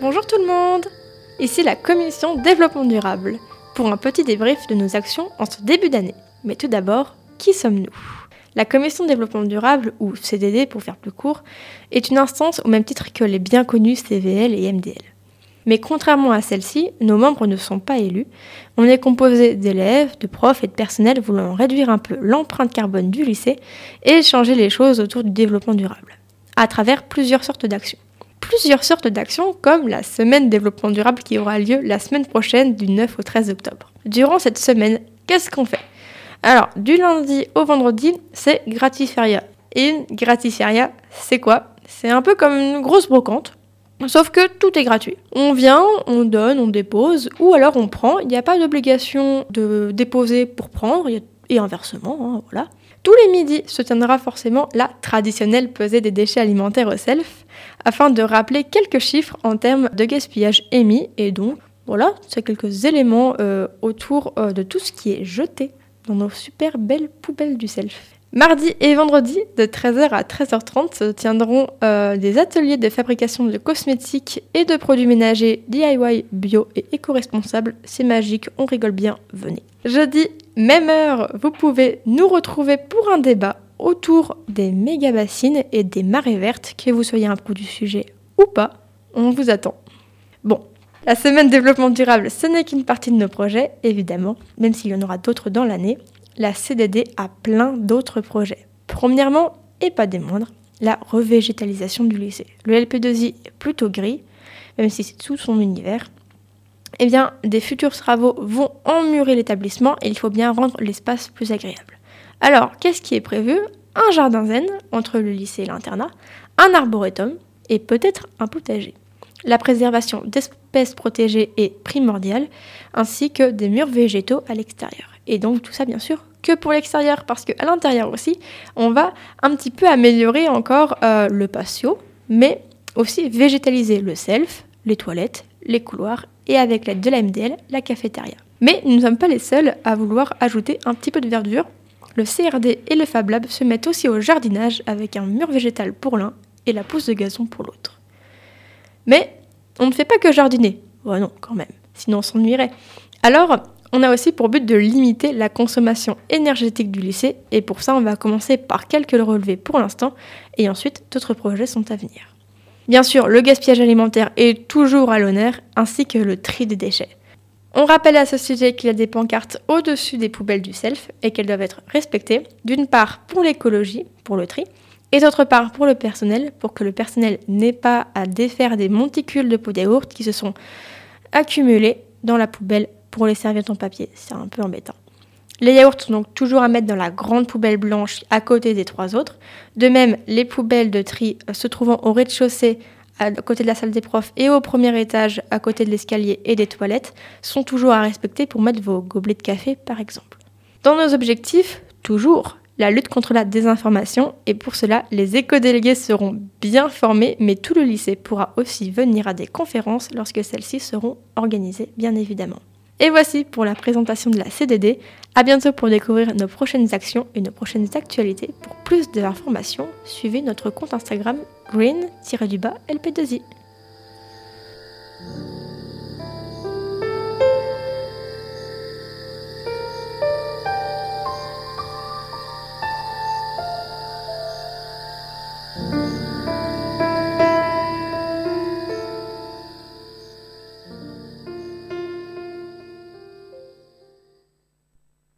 Bonjour tout le monde Ici la Commission Développement Durable pour un petit débrief de nos actions en ce début d'année. Mais tout d'abord, qui sommes-nous? La Commission Développement Durable, ou CDD pour faire plus court, est une instance au même titre que les bien connus CVL et MDL. Mais contrairement à celle-ci, nos membres ne sont pas élus. On est composé d'élèves, de profs et de personnels voulant réduire un peu l'empreinte carbone du lycée et changer les choses autour du développement durable à travers plusieurs sortes d'actions. Plusieurs sortes d'actions comme la semaine développement durable qui aura lieu la semaine prochaine du 9 au 13 octobre. Durant cette semaine, qu'est-ce qu'on fait? Alors, du lundi au vendredi, c'est gratiferia. Et une c'est quoi? C'est un peu comme une grosse brocante Sauf que tout est gratuit. On vient, on donne, on dépose, ou alors on prend. Il n'y a pas d'obligation de déposer pour prendre, et inversement, hein, voilà. Tous les midis se tiendra forcément la traditionnelle pesée des déchets alimentaires au self, afin de rappeler quelques chiffres en termes de gaspillage émis, et donc, voilà, c'est quelques éléments euh, autour euh, de tout ce qui est jeté dans nos super belles poubelles du self. Mardi et vendredi, de 13h à 13h30, se tiendront euh, des ateliers de fabrication de cosmétiques et de produits ménagers DIY bio et éco-responsables. C'est magique, on rigole bien, venez. Jeudi, même heure, vous pouvez nous retrouver pour un débat autour des méga bassines et des marées vertes, que vous soyez un pro du sujet ou pas, on vous attend. Bon, la semaine développement durable, ce n'est qu'une partie de nos projets, évidemment, même s'il y en aura d'autres dans l'année la CDD a plein d'autres projets. Premièrement, et pas des moindres, la revégétalisation du lycée. Le LP2I est plutôt gris, même si c'est tout son univers. Eh bien, des futurs travaux vont emmurer l'établissement et il faut bien rendre l'espace plus agréable. Alors, qu'est-ce qui est prévu? Un jardin zen entre le lycée et l'internat, un arboretum et peut-être un potager. La préservation d'espèces protégées est primordiale, ainsi que des murs végétaux à l'extérieur. Et donc tout ça, bien sûr, que pour l'extérieur, parce qu'à l'intérieur aussi, on va un petit peu améliorer encore euh, le patio, mais aussi végétaliser le self, les toilettes, les couloirs et avec l'aide de la MDL, la cafétéria. Mais nous ne sommes pas les seuls à vouloir ajouter un petit peu de verdure. Le CRD et le Fab Lab se mettent aussi au jardinage avec un mur végétal pour l'un et la pousse de gazon pour l'autre. Mais on ne fait pas que jardiner. Oh non, quand même, sinon on s'ennuierait. Alors, on a aussi pour but de limiter la consommation énergétique du lycée et pour ça on va commencer par quelques relevés pour l'instant et ensuite d'autres projets sont à venir. Bien sûr, le gaspillage alimentaire est toujours à l'honneur ainsi que le tri des déchets. On rappelle à ce sujet qu'il y a des pancartes au-dessus des poubelles du self et qu'elles doivent être respectées, d'une part pour l'écologie, pour le tri, et d'autre part pour le personnel, pour que le personnel n'ait pas à défaire des monticules de pots yaourt qui se sont accumulés dans la poubelle pour les serviettes en papier. C'est un peu embêtant. Les yaourts sont donc toujours à mettre dans la grande poubelle blanche à côté des trois autres. De même, les poubelles de tri euh, se trouvant au rez-de-chaussée à côté de la salle des profs et au premier étage à côté de l'escalier et des toilettes sont toujours à respecter pour mettre vos gobelets de café par exemple. Dans nos objectifs, toujours la lutte contre la désinformation et pour cela les éco-délégués seront bien formés mais tout le lycée pourra aussi venir à des conférences lorsque celles-ci seront organisées bien évidemment. Et voici pour la présentation de la CDD. A bientôt pour découvrir nos prochaines actions et nos prochaines actualités. Pour plus d'informations, suivez notre compte Instagram green-lp2i.